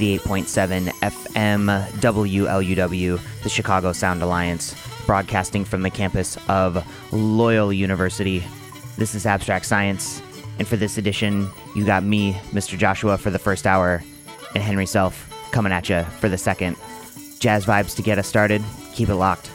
88.7 FM WLUW, the Chicago Sound Alliance, broadcasting from the campus of Loyola University. This is Abstract Science, and for this edition, you got me, Mr. Joshua, for the first hour, and Henry Self coming at you for the second. Jazz vibes to get us started. Keep it locked.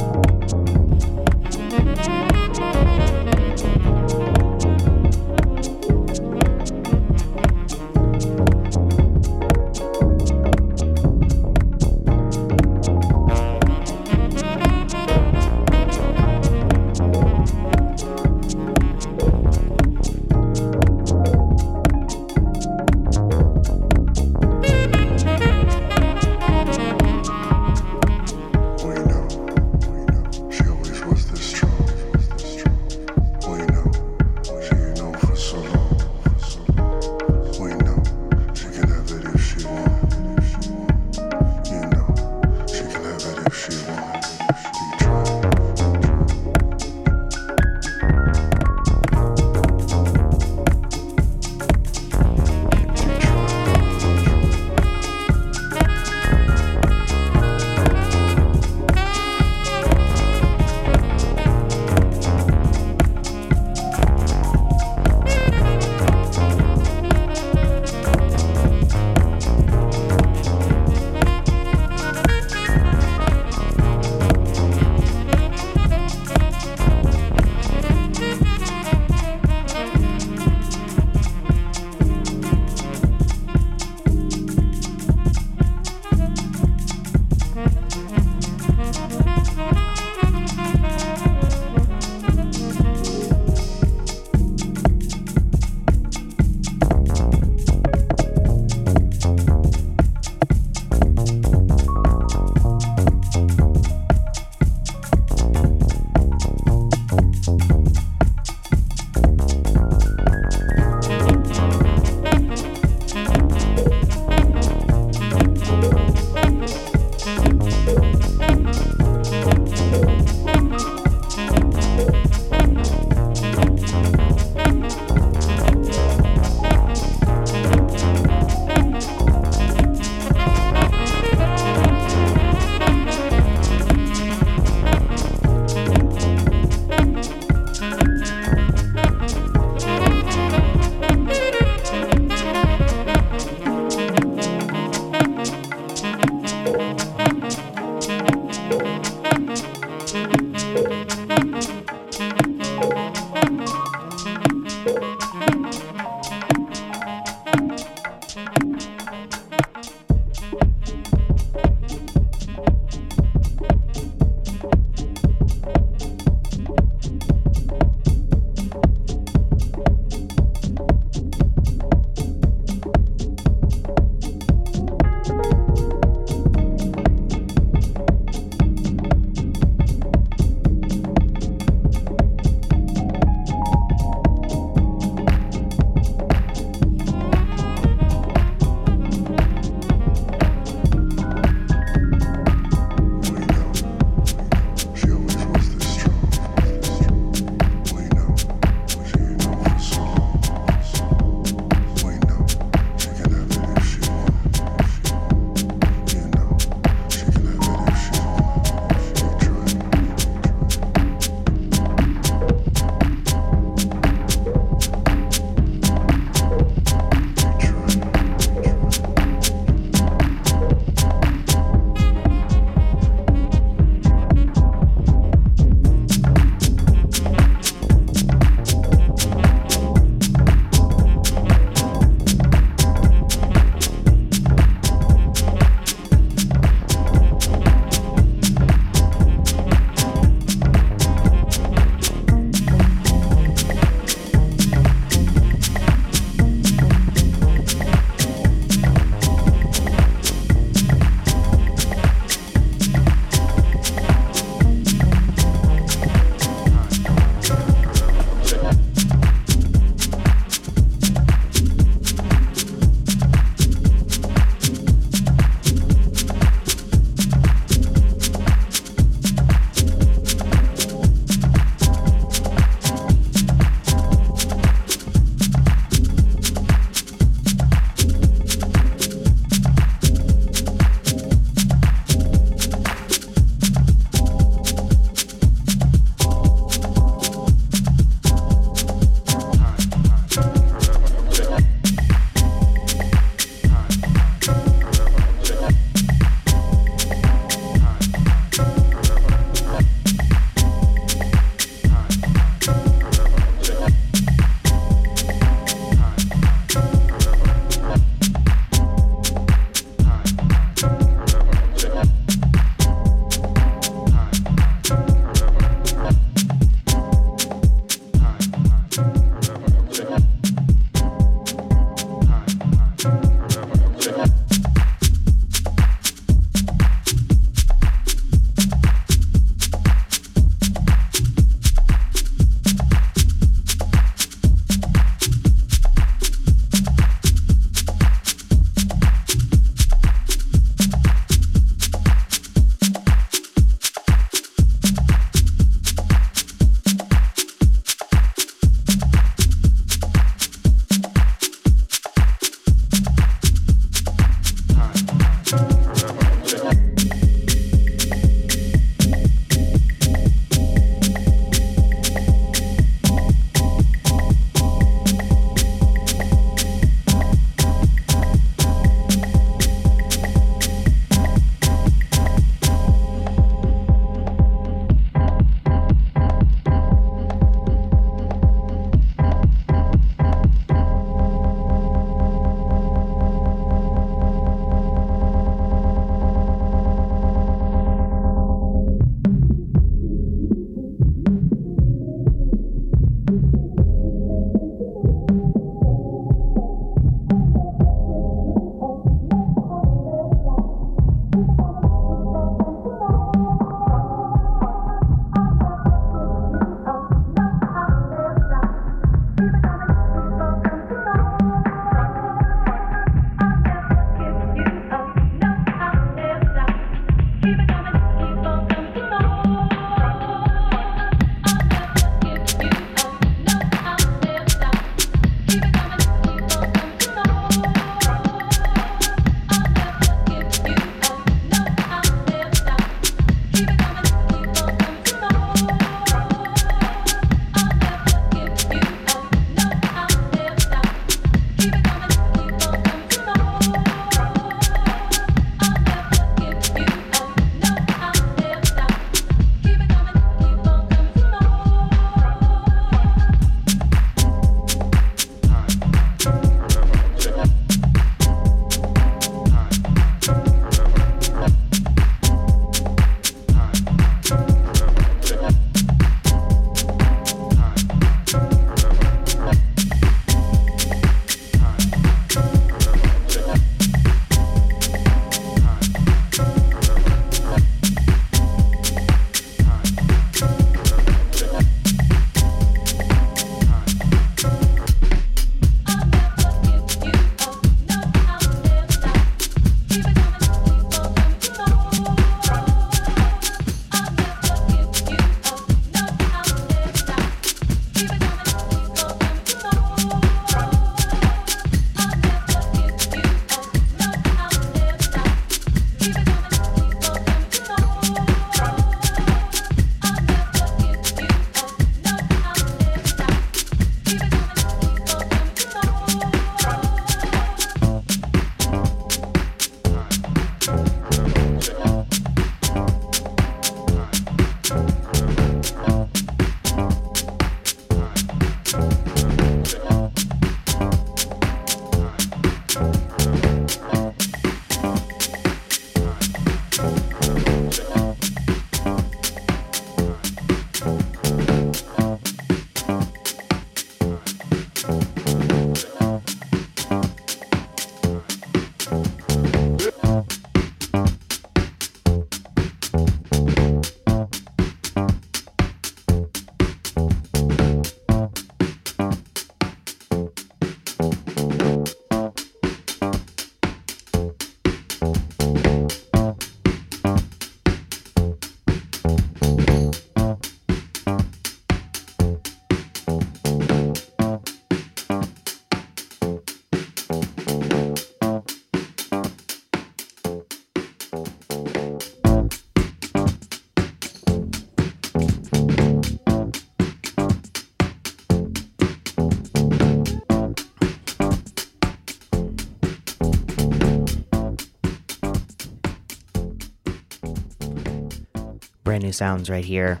Brand new sounds right here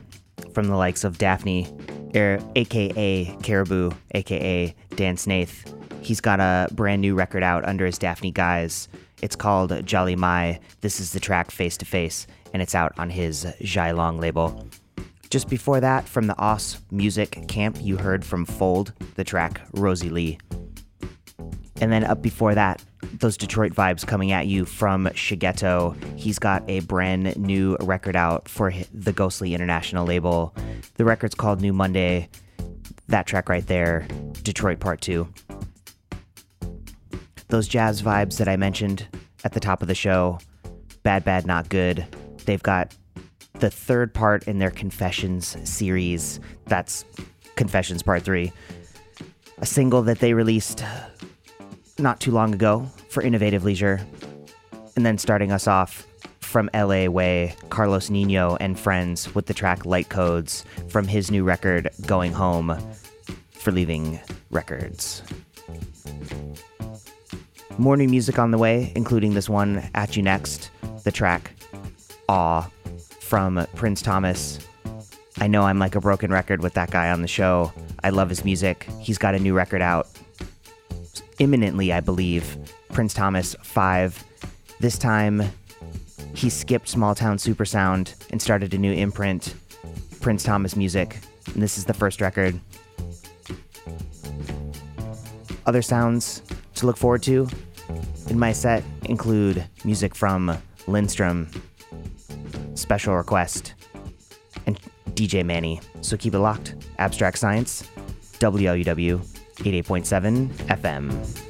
from the likes of Daphni, er, aka Caribou, aka Dan Snaith. He's got a brand new record out under his Daphni guise. It's called Joli Mai. This is the track Face to Face, and it's out on his Long label. Just before that, from the Os Music Camp, you heard from Fold the track Rosie Lee. And then up before that, those Detroit vibes coming at you from Shigeto. He's got a brand new record out for the Ghostly International label. The record's called New Monday. That track right there, Detroit Part 2. Those jazz vibes that I mentioned at the top of the show, Bad Bad Not Good. They've got the third part in their Confessions series. That's Confessions Part 3. A single that they released not too long ago for Innovative Leisure. And then starting us off from LA Way, Carlos Nino and friends with the track Light Codes from his new record Going Home for Leaving Records. More new music on the way, including this one at you next, the track Awe from Prins Thomas. I know I'm like a broken record with that guy on the show. I love his music. He's got a new record out imminently, I believe. Prins Thomas 5. This time, he skipped Smalltown Supersound and started a new imprint, Prins Thomas Music. And this is the first record. Other sounds to look forward to in my set include music from Lindstrom, Special Request, and DJ Manny. So keep it locked. Abstract Science, WLUW 88.7 FM.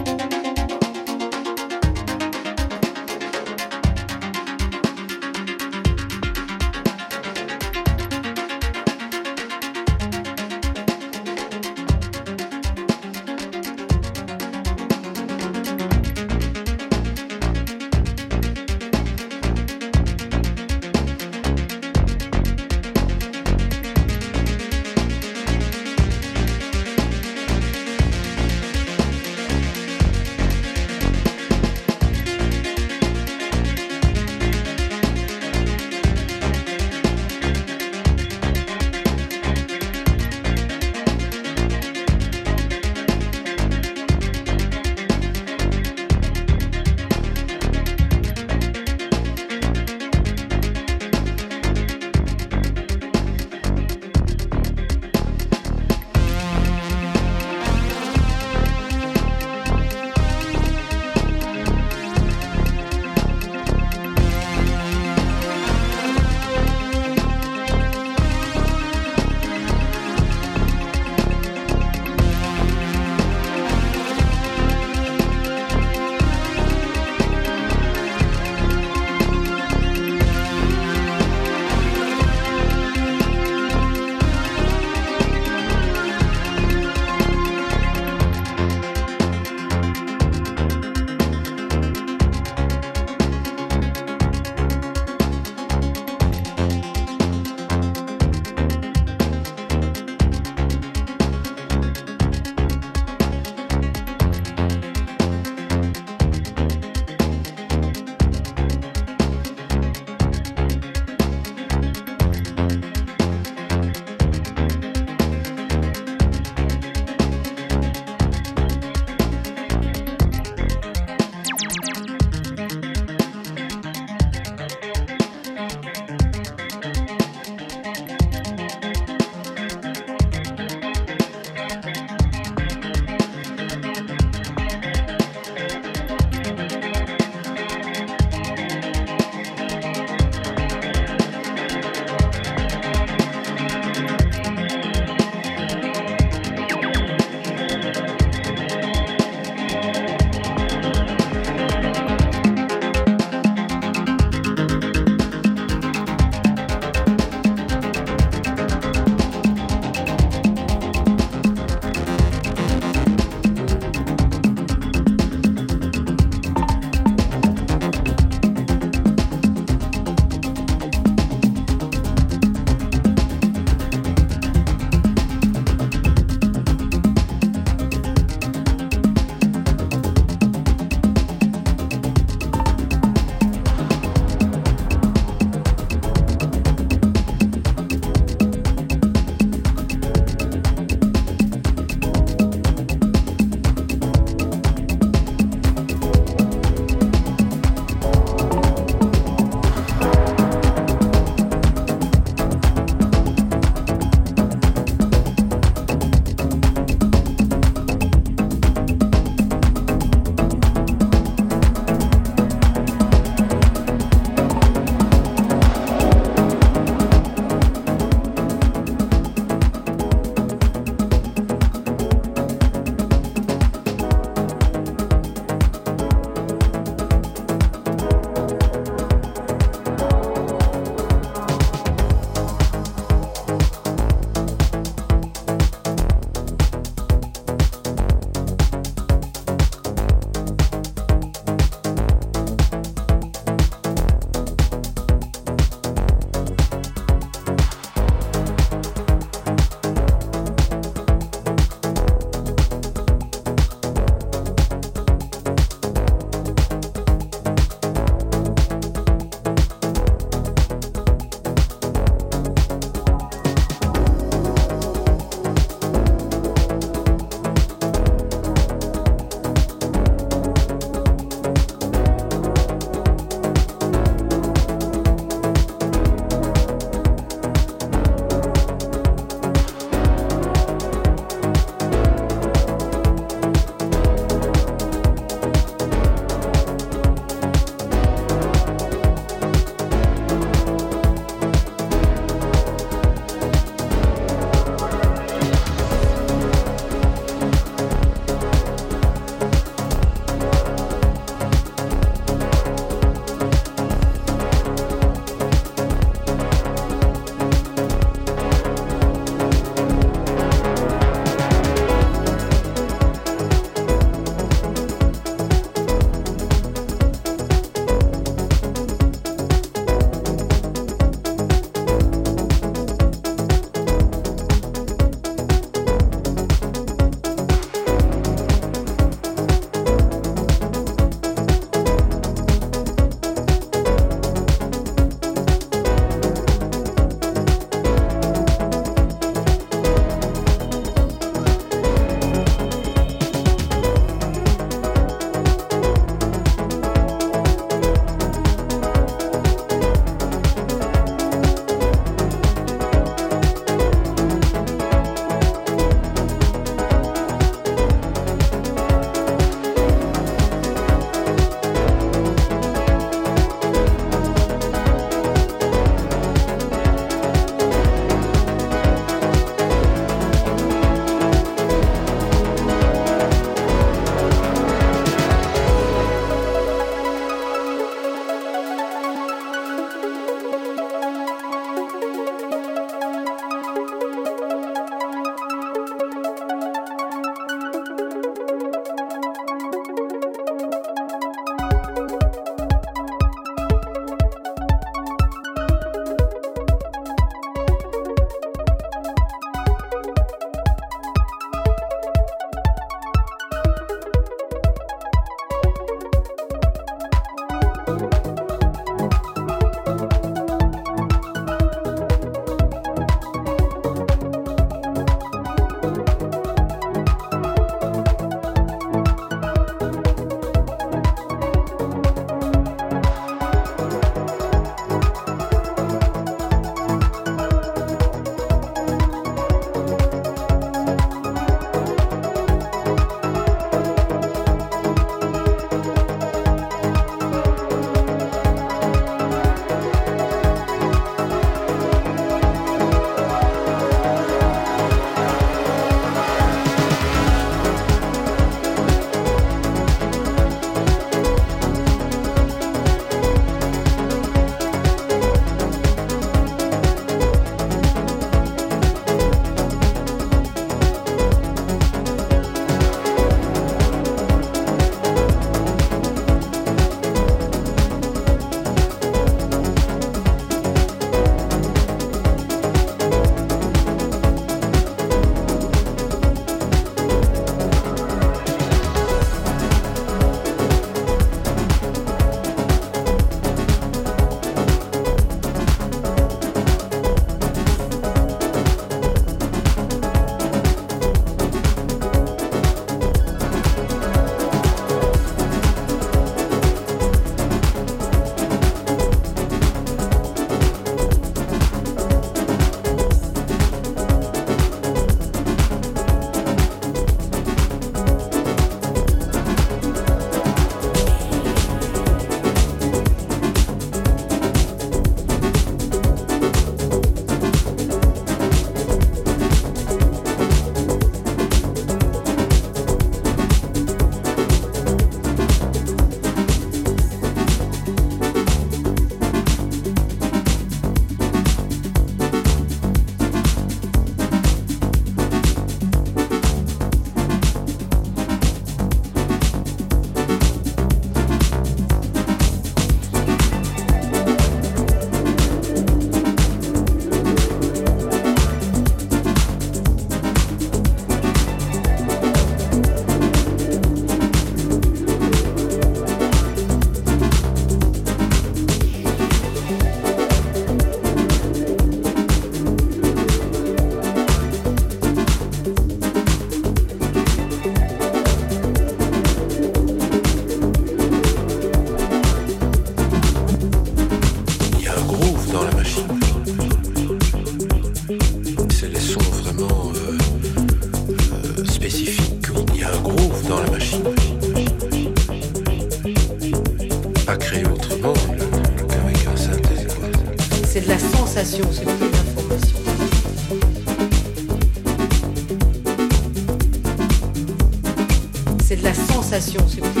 Sensation, c'est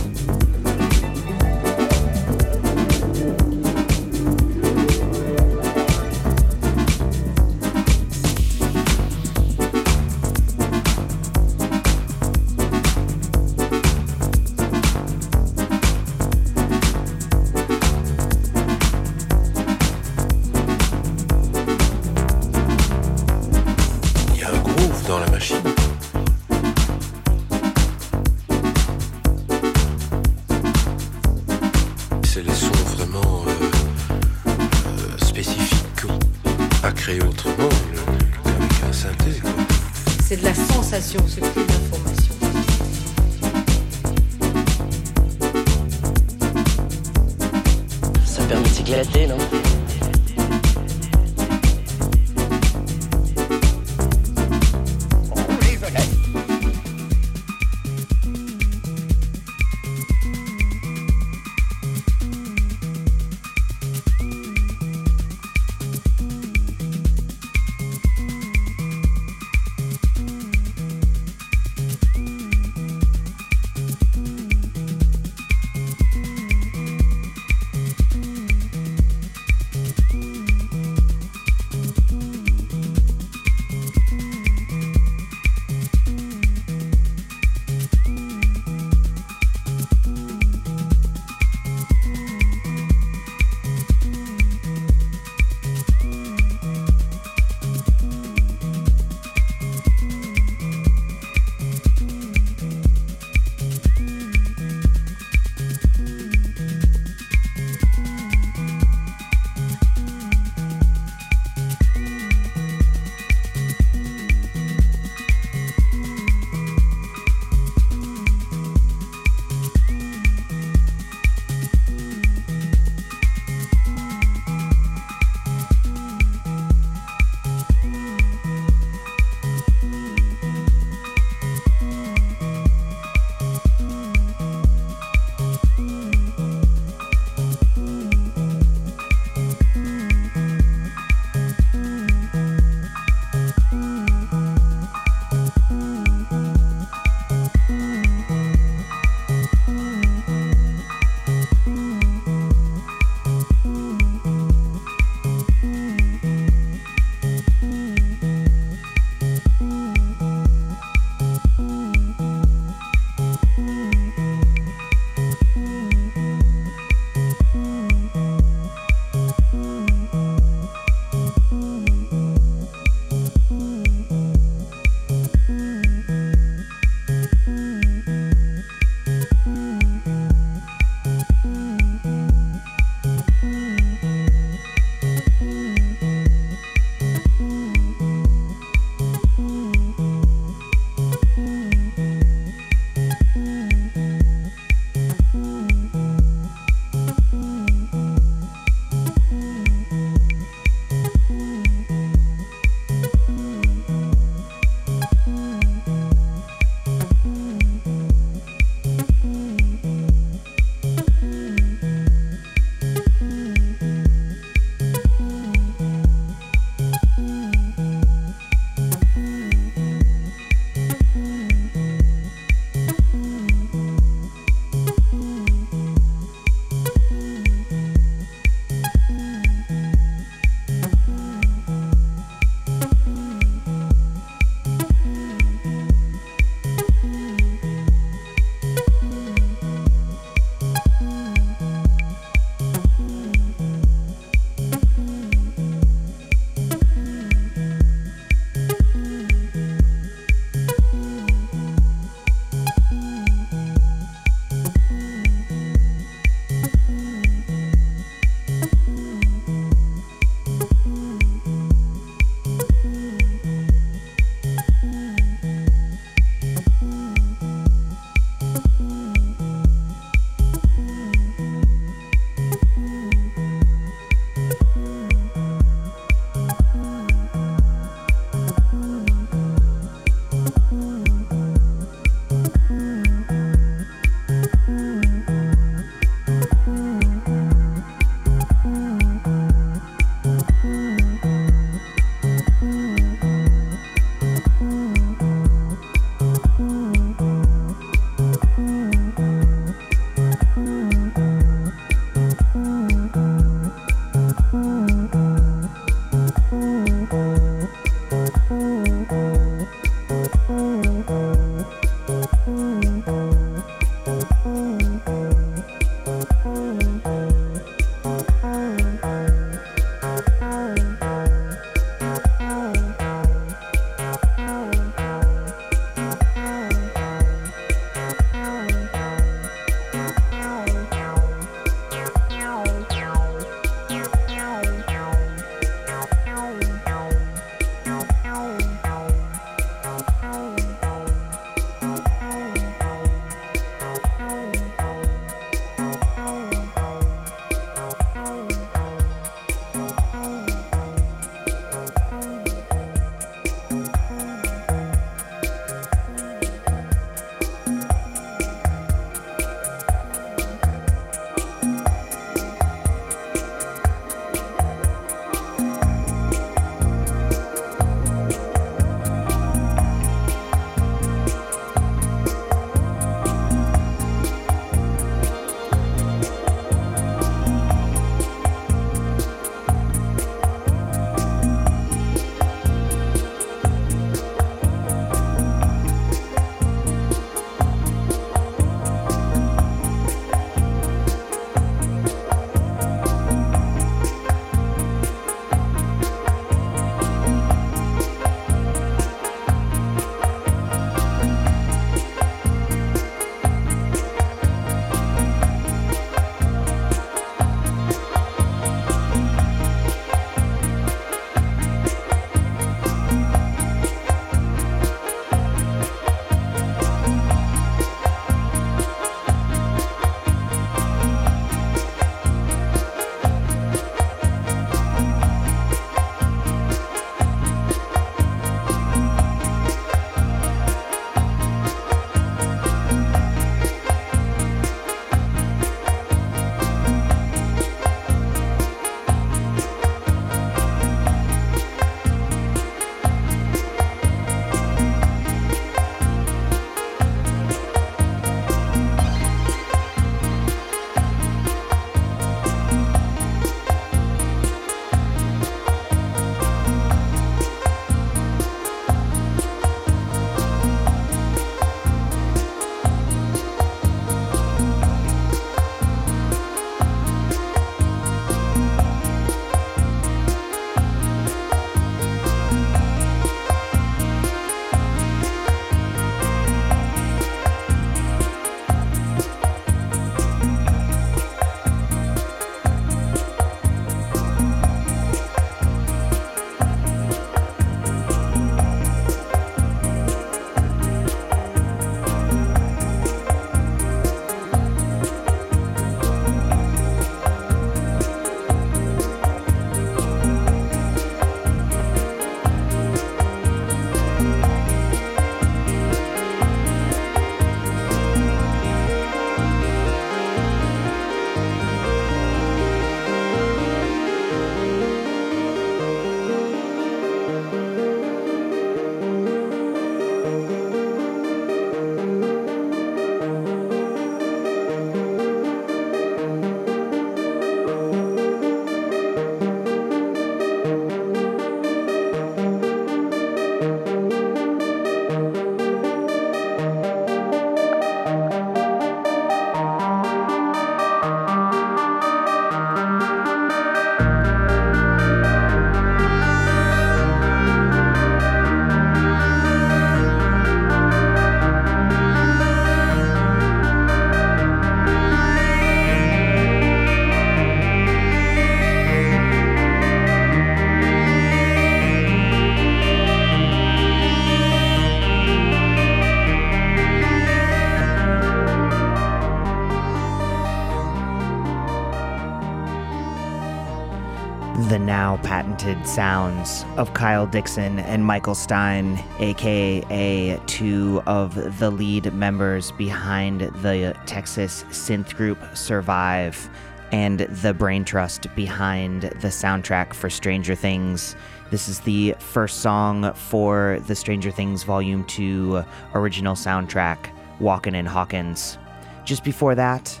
sounds of Kyle Dixon and Michael Stein, aka two of the lead members behind the Texas synth group Survive and the brain trust behind the soundtrack for Stranger Things. This is the first song for the Stranger Things Volume 2 original soundtrack, Walkin' in Hawkins. Just before that,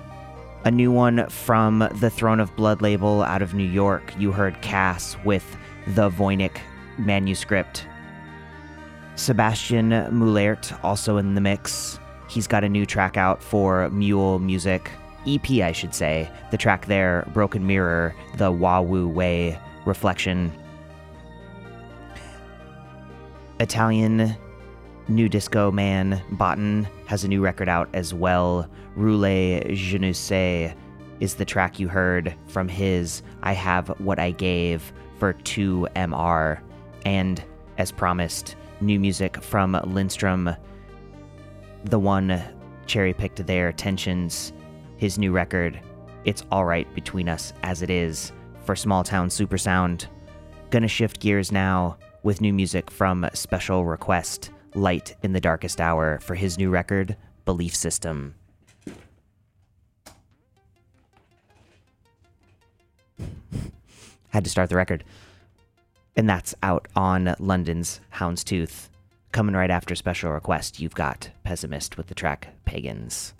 a new one from the Throne of Blood label out of New York. You heard Cass with the Voynich manuscript. Sebastian Mullaert also in the mix. He's got a new track out for Mule Musiq. EP, I should say. The track there, Broken Mirror, the Wawoo Way Reflection. Italian new disco man Botan has a new record out as well. Roule Je ne sais is the track you heard from his I Have What I Gave for 2MR. And as promised, new music from Lindstrom, the one cherry picked there, Tensions, his new record, It's Alright Between Us As It Is, for Smalltown Supersound. Gonna shift gears now with new music from Special Request, Light in the Darkest Hour, for his new record, Belief System. Had to start the record. And that's out on London's Houndstooth. Coming right after Special Request, you've got Pessimist with the track Pagans.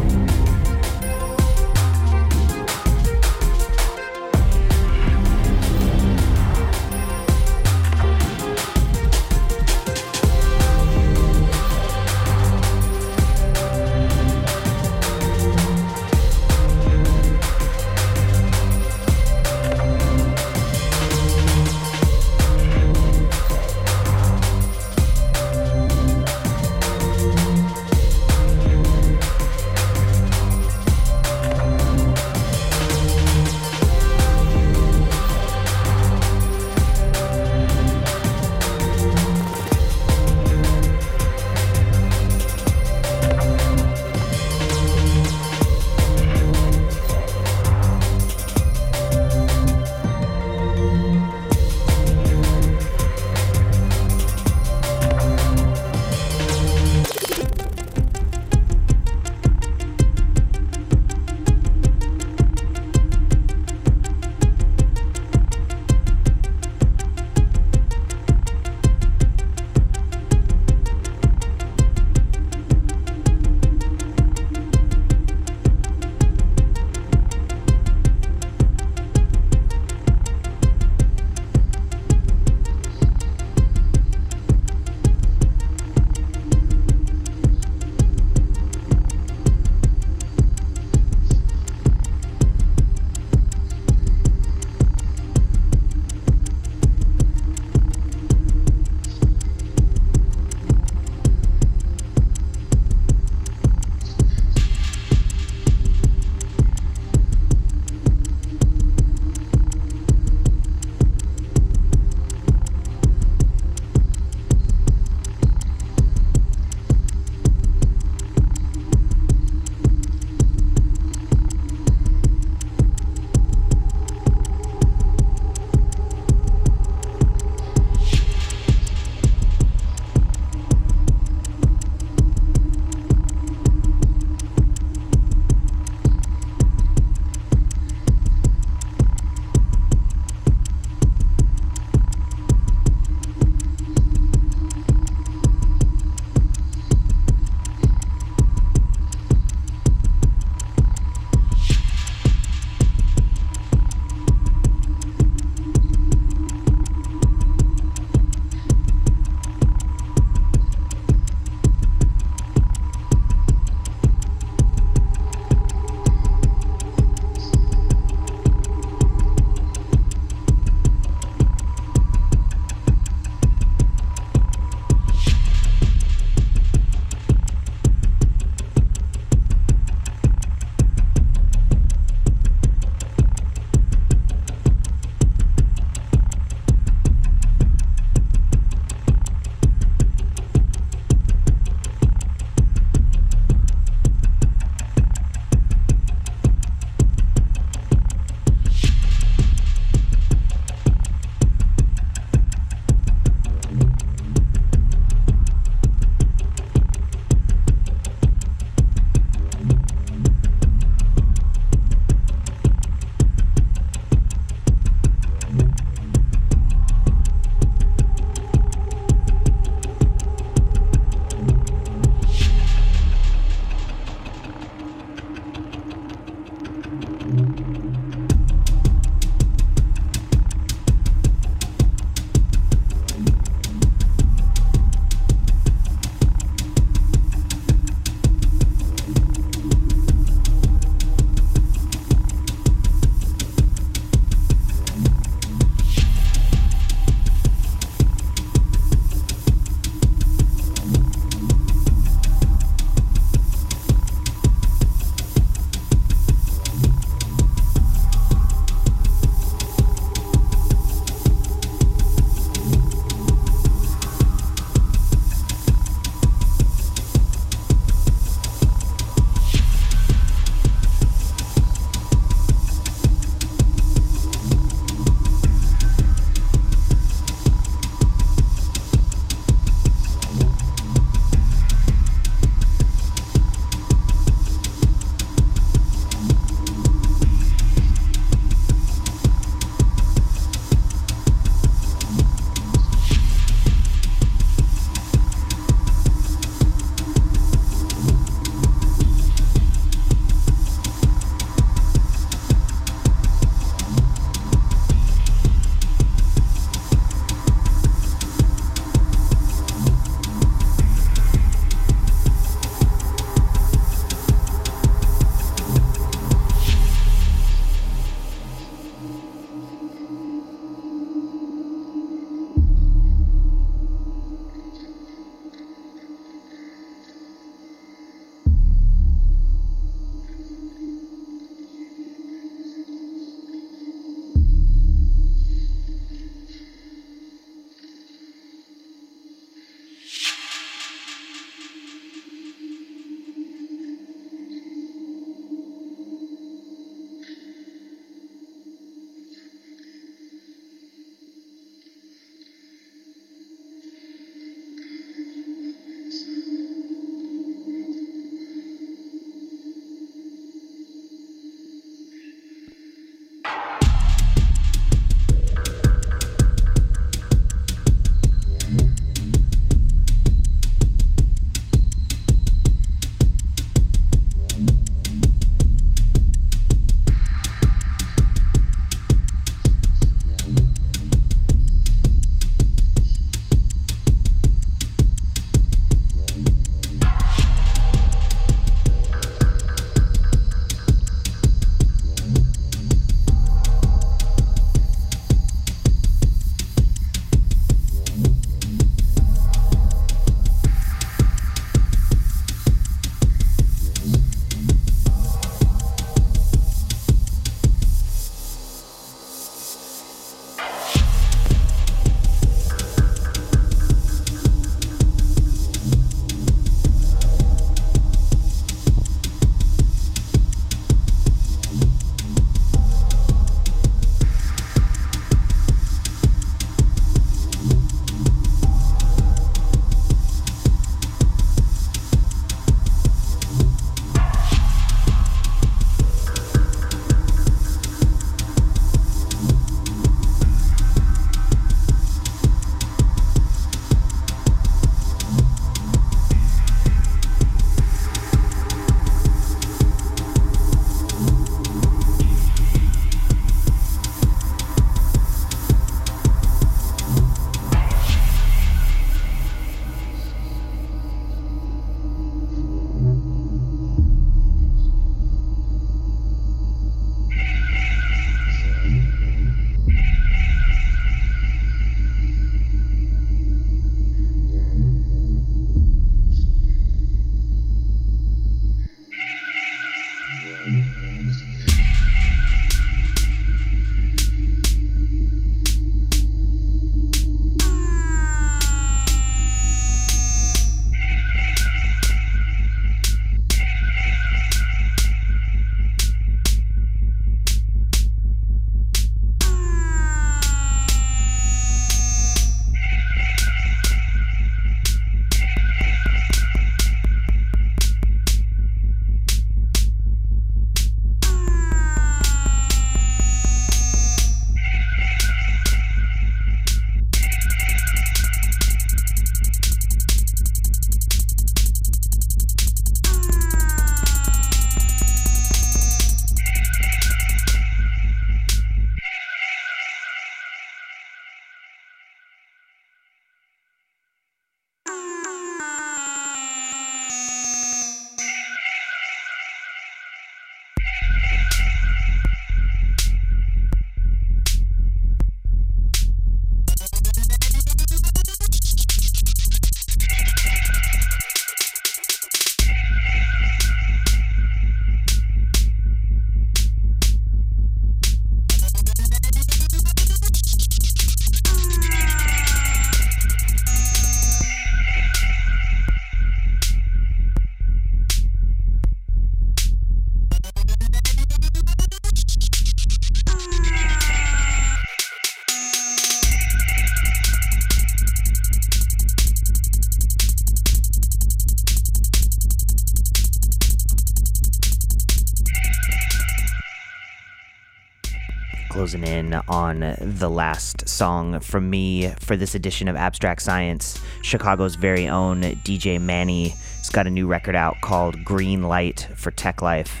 Closing in on the last song from me for this edition of Abstract Science. Chicago's very own DJ Manny has got a new record out called Green Light for Tech Life.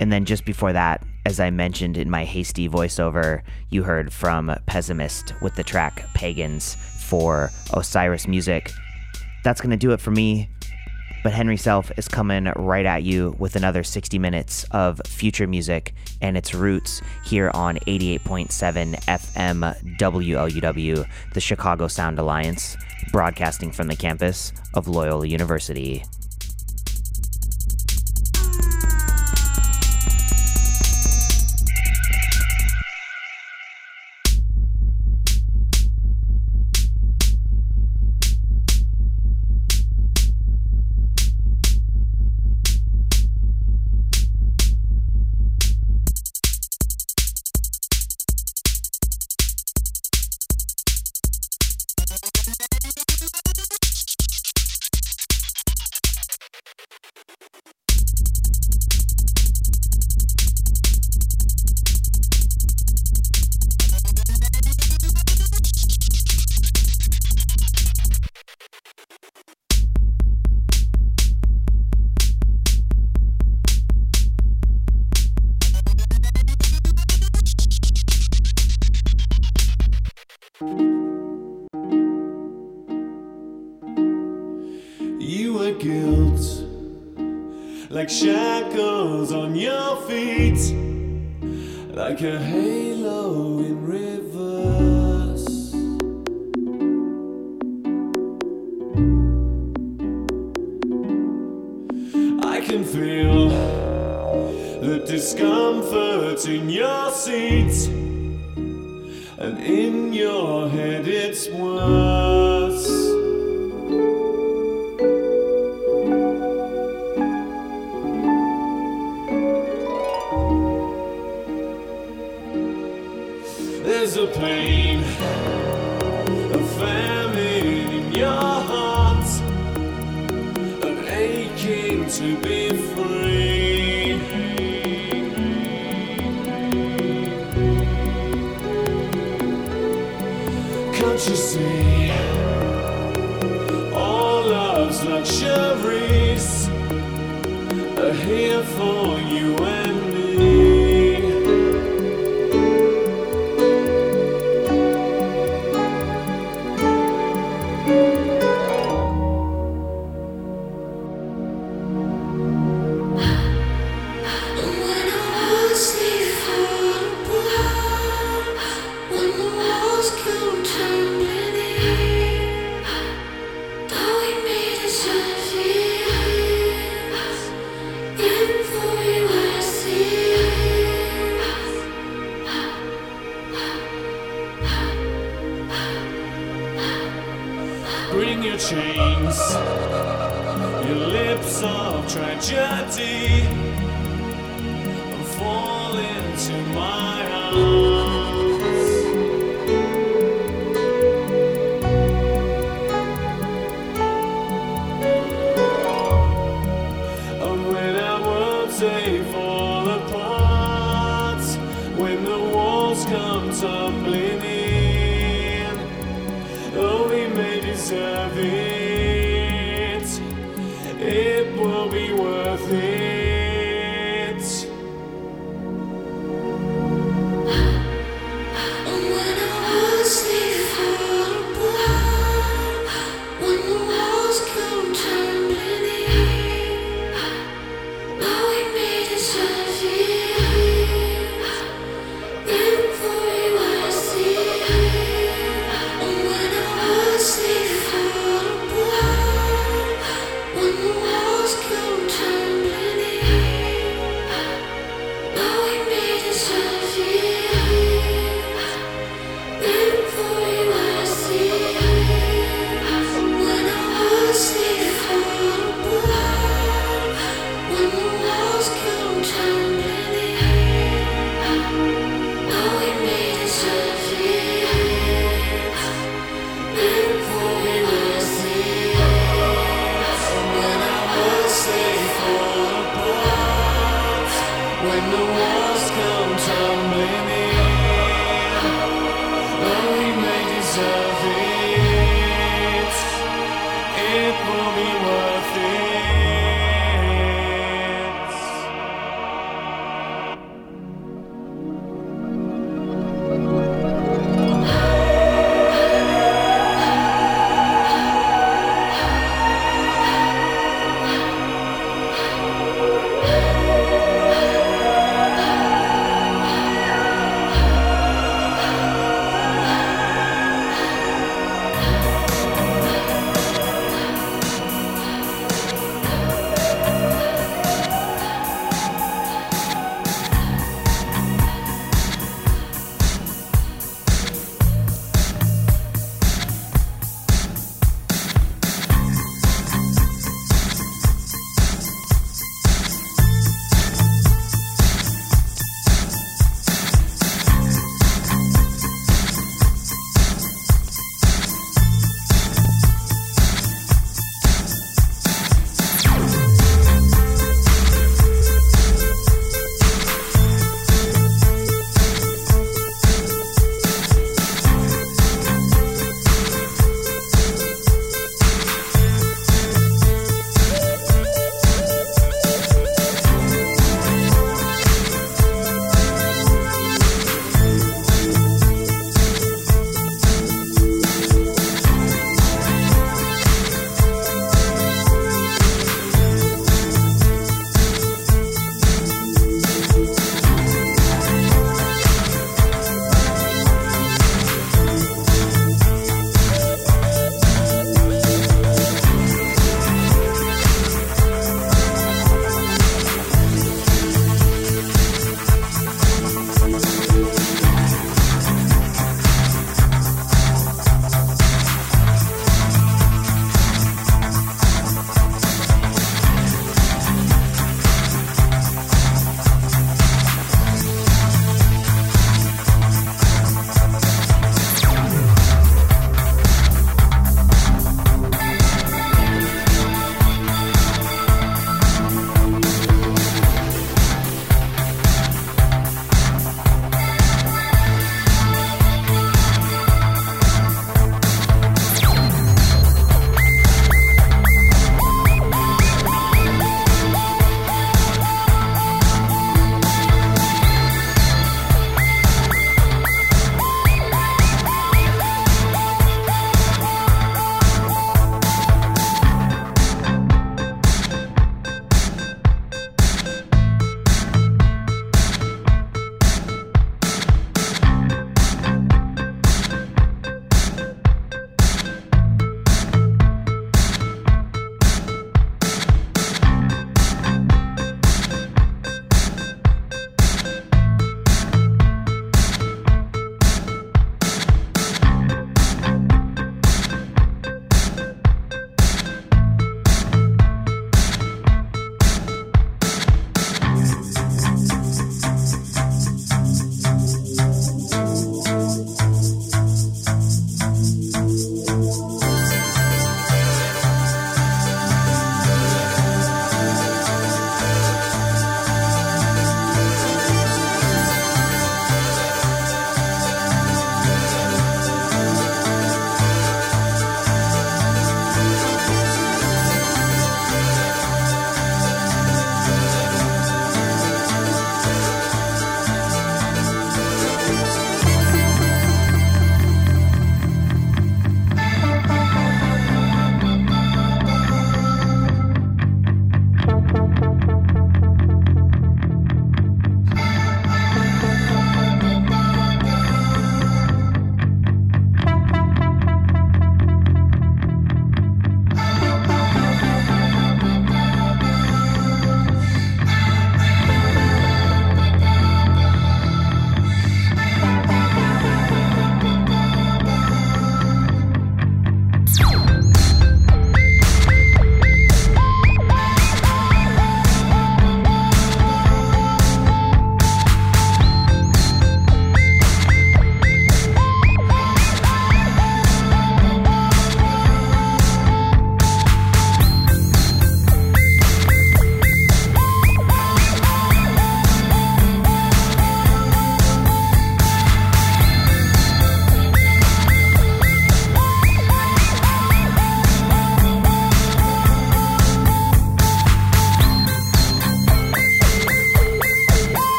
And then just before that, as I mentioned in my hasty voiceover, you heard from Pessimist with the track Pagans for Osiris Music. That's going to do it for me. But Henry Self is coming right at you with another 60 minutes of future music and its roots here on 88.7 FM WLUW, the Chicago Sound Alliance, broadcasting from the campus of Loyola University. tu mi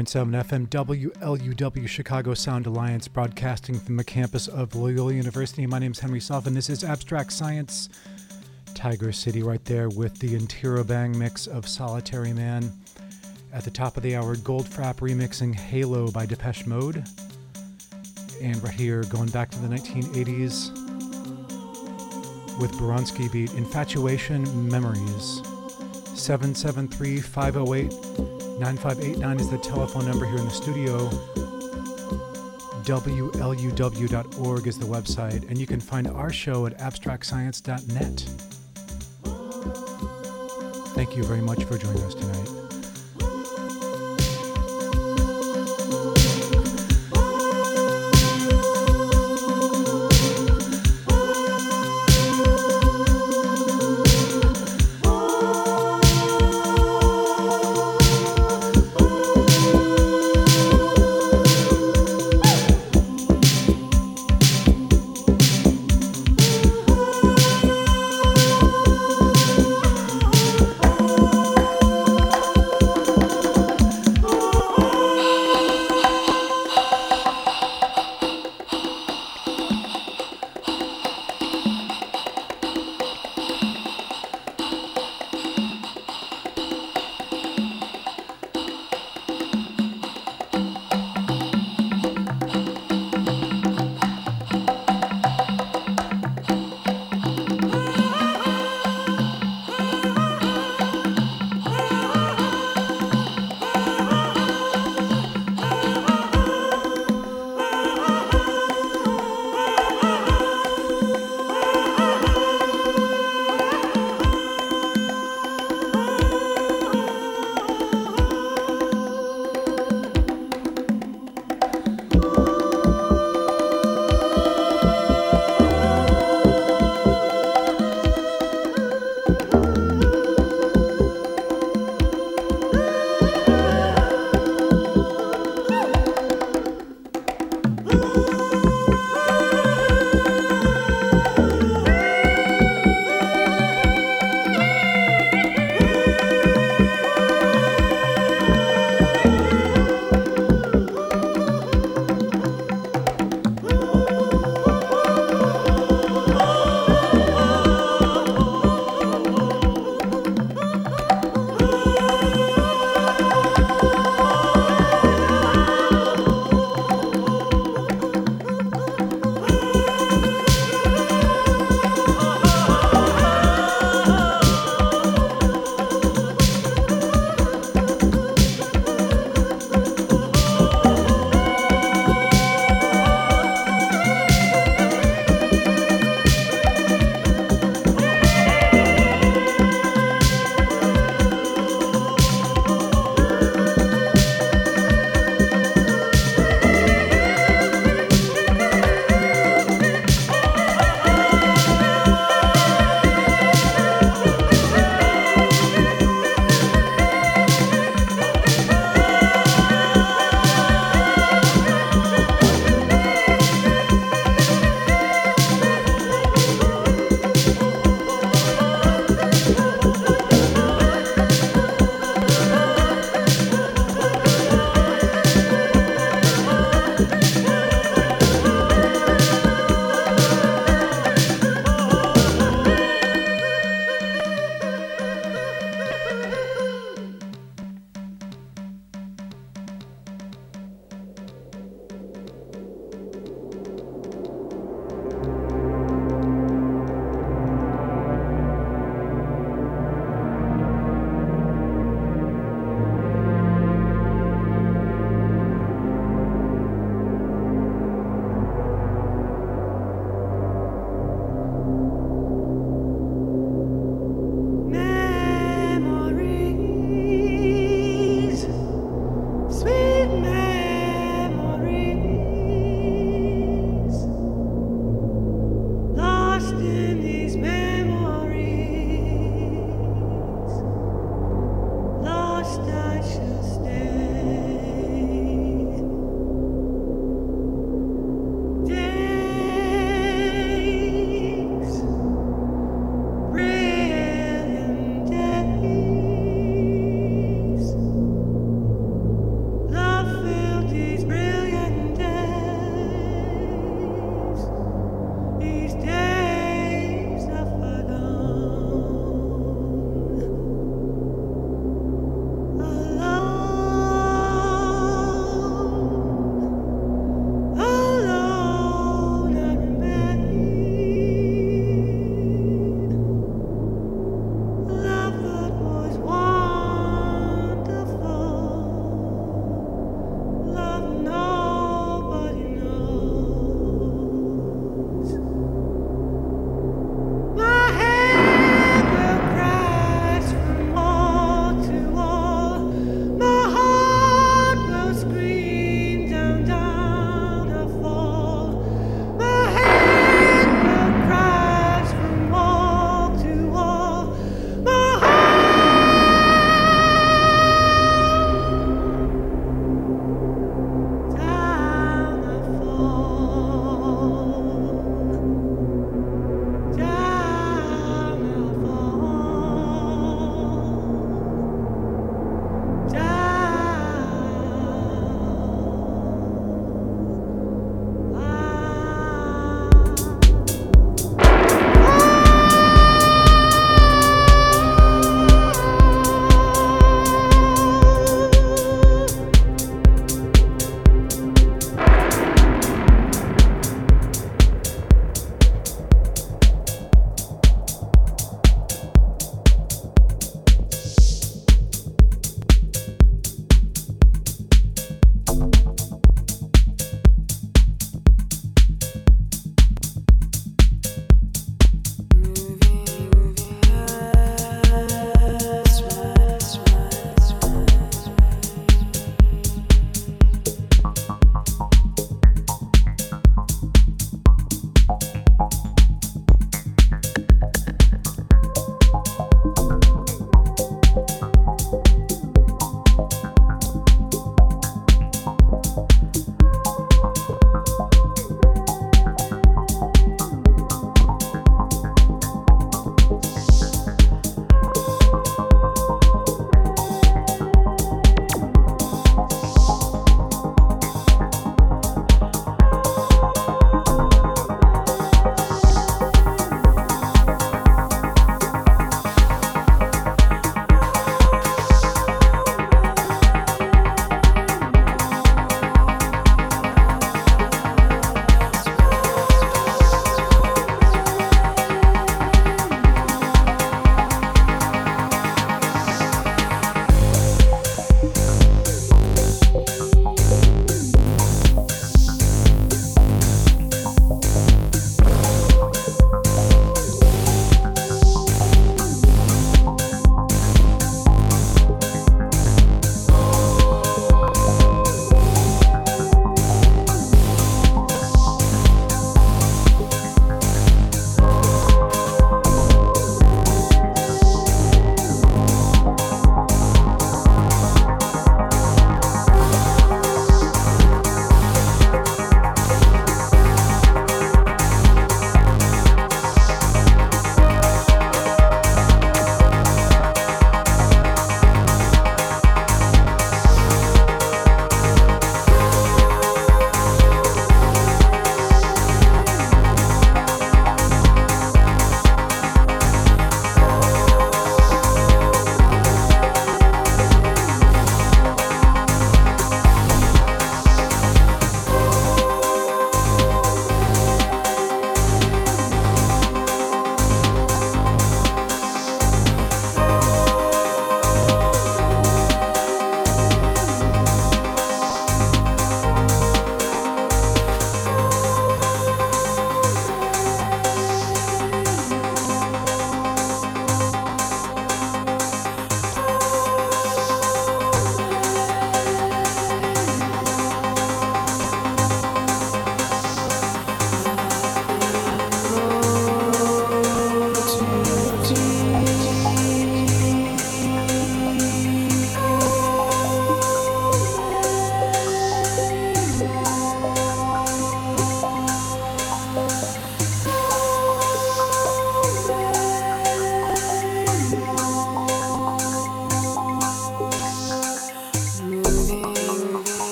88.7 FM WLUW Chicago Sound Alliance broadcasting from the campus of Loyola University. My name is Henry Sullivan. This is Abstract Science. Tiger City right there with the Bang mix of Solitary Man. At the top of the hour, Goldfrapp remixing Halo by Depeche Mode. And right here, going back to the 1980s with Bronski beat Infatuation Memories. 773 508 9589 is the telephone number here in the studio. WLUW.org is the website, and you can find our show at abstractscience.net. Thank you very much for joining us tonight.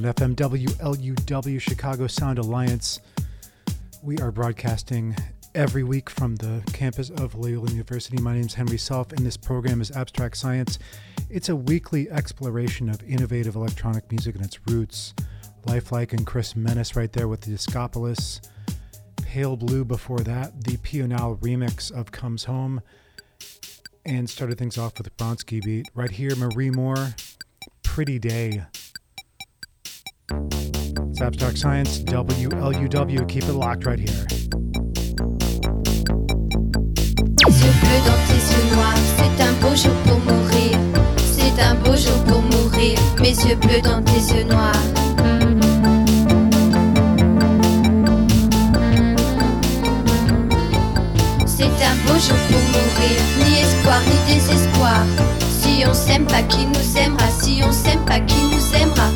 88.7 FM WLUW Chicago Sound Alliance. We are broadcasting every week from the campus of Loyola University. My name is Henry Self, and this program is Abstract Science. It's a weekly exploration of innovative electronic music and its roots. Lifelike and Chris Menace right there with the Discopolis. Pale Blue before that, the Pional remix of Comes Home, and started things off with a Bronski Beat. Right here, Marie Möör, Pretty Day. It's Science, WLUW. Keep it locked right here. Yeux bleus dans tes yeux noirs, c'est un beau jour pour mourir. C'est un beau jour pour mourir. Mes yeux bleus dans tes yeux noirs. C'est un beau jour pour mourir, ni espoir ni désespoir. Si on s'aime pas, qui nous aimera Si on s'aime pas, qui nous aimera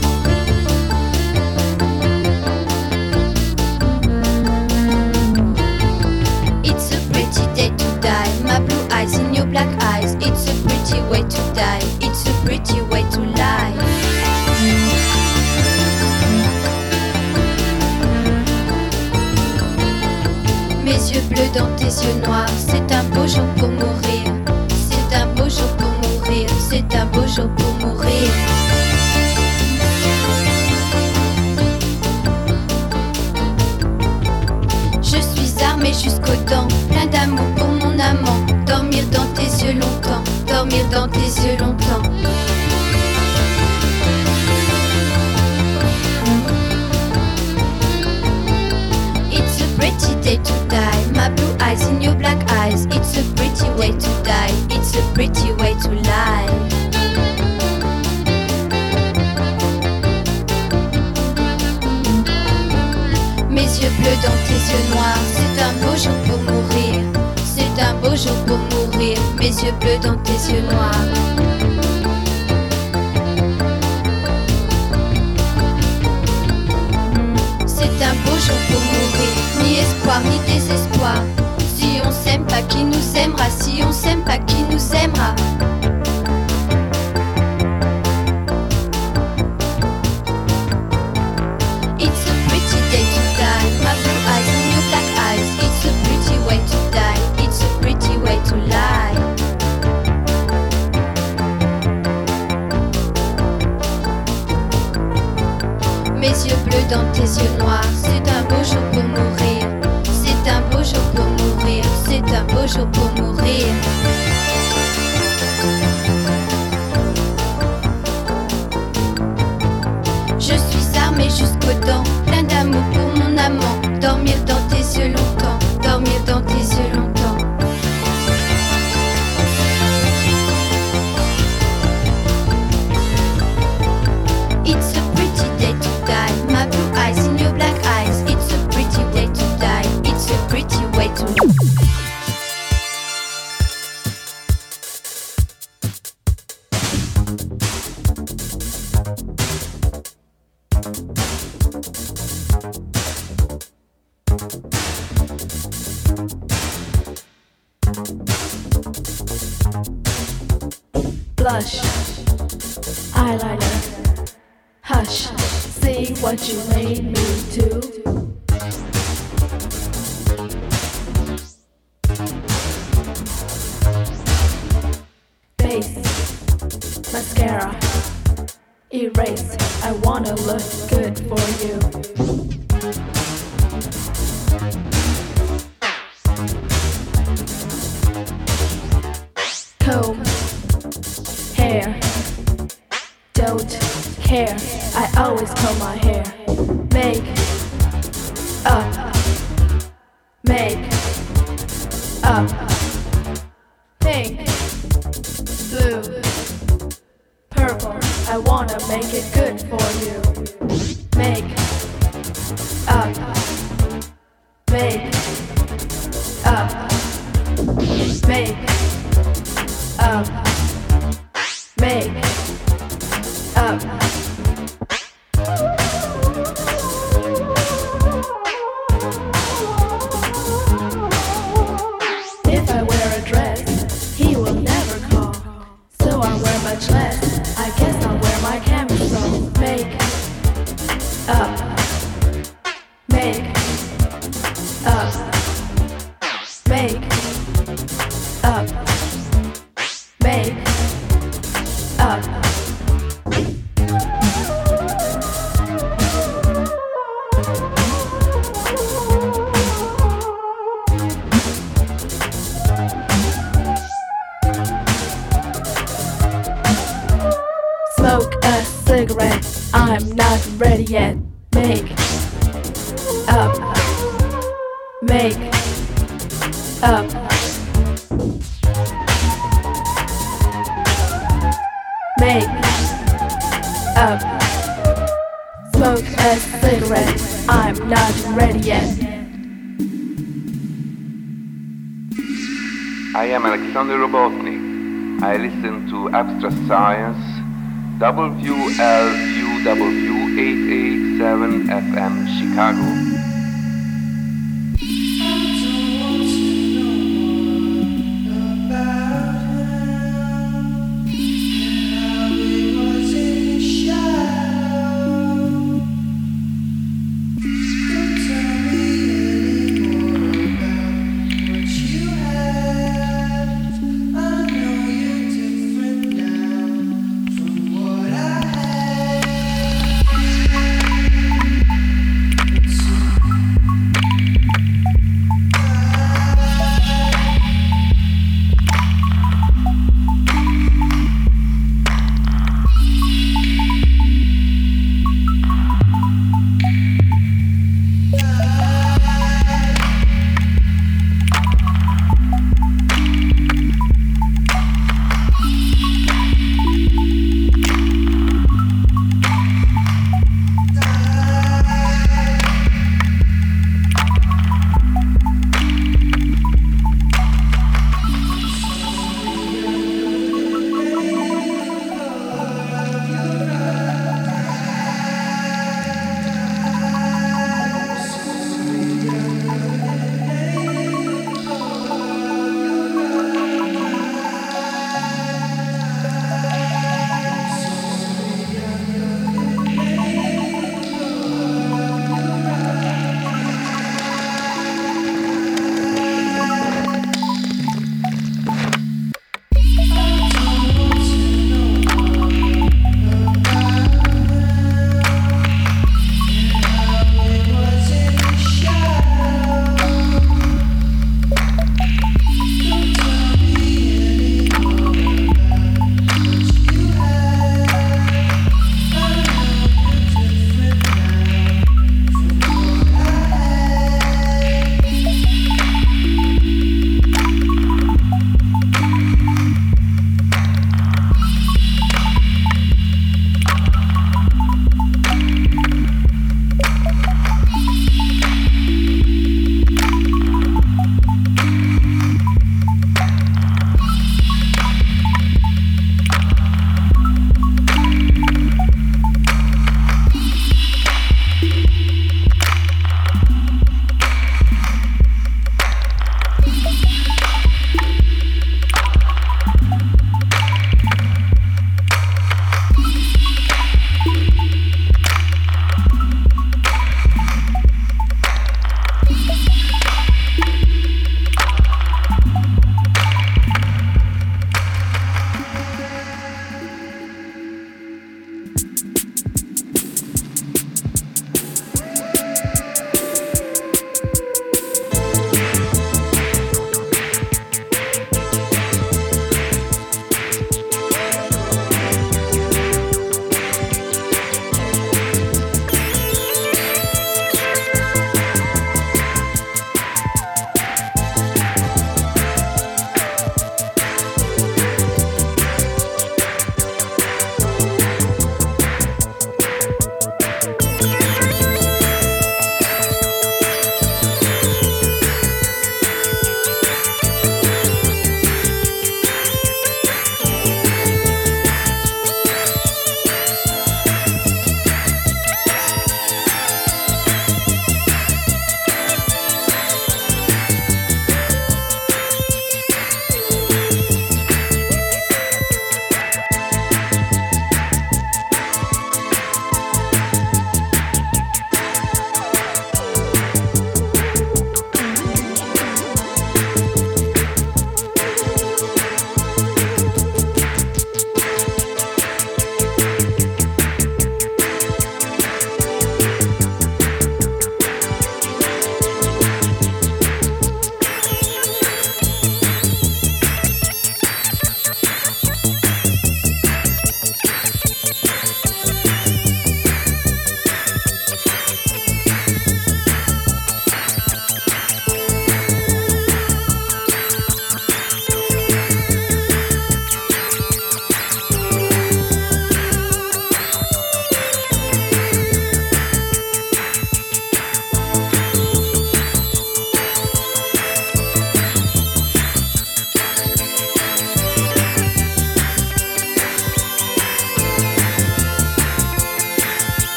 Pretty way to lie. Mes yeux bleus dans tes yeux noirs. C'est un beau jour pour mourir. C'est un beau jour pour mourir. C'est un beau jour pour mourir. Je suis armée jusqu'aux dents, plein d'amour pour mon amant. Dormir dans tes yeux longtemps, dormir dans tes yeux longtemps. To die. My blue eyes in your black eyes. It's a pretty way to die. It's a pretty way to lie. Mes yeux bleus dans tes yeux noirs, c'est un beau jour pour mourir. C'est un beau jour pour mourir. Mes yeux bleus dans tes yeux noirs. C'est un beau jour pour mourir, ni espoir ni désespoir. Si on s'aime pas, qui nous aimera? Si on s'aime pas, qui nous aimera? It's a pretty day to die. My blue eyes and your black eyes. It's a pretty way to die. It's a pretty way to lie. Mes yeux bleus dans tes yeux noirs. C'est un beau jour pour mourir. Pour mourir. Je suis armée jusqu'aux dents,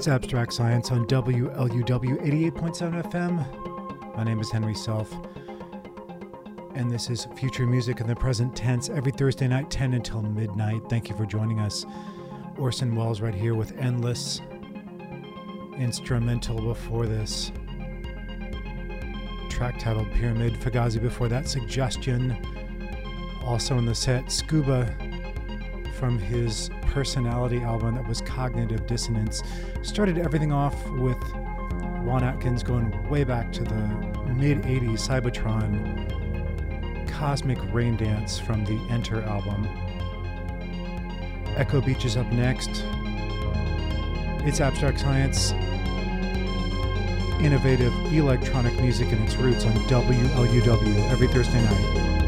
It's Abstract Science on WLUW 88.7 FM. My name is Henry Self, and this is Future Music in the Present Tense every Thursday night, 10 until midnight. Thank you for joining us. Orson Welles right here with Endless instrumental before this. Track titled Pyramid. Fugazi before that, Suggestion. Also in the set, Scuba from his personality album that was Cognitive Dissonance. Started everything off with Juan Atkins going way back to the mid 80s Cybotron Cosmic Rain Dance from the Enter album. Echo Beach is up next. It's abstract science, innovative electronic music and its roots on WLUW every Thursday night.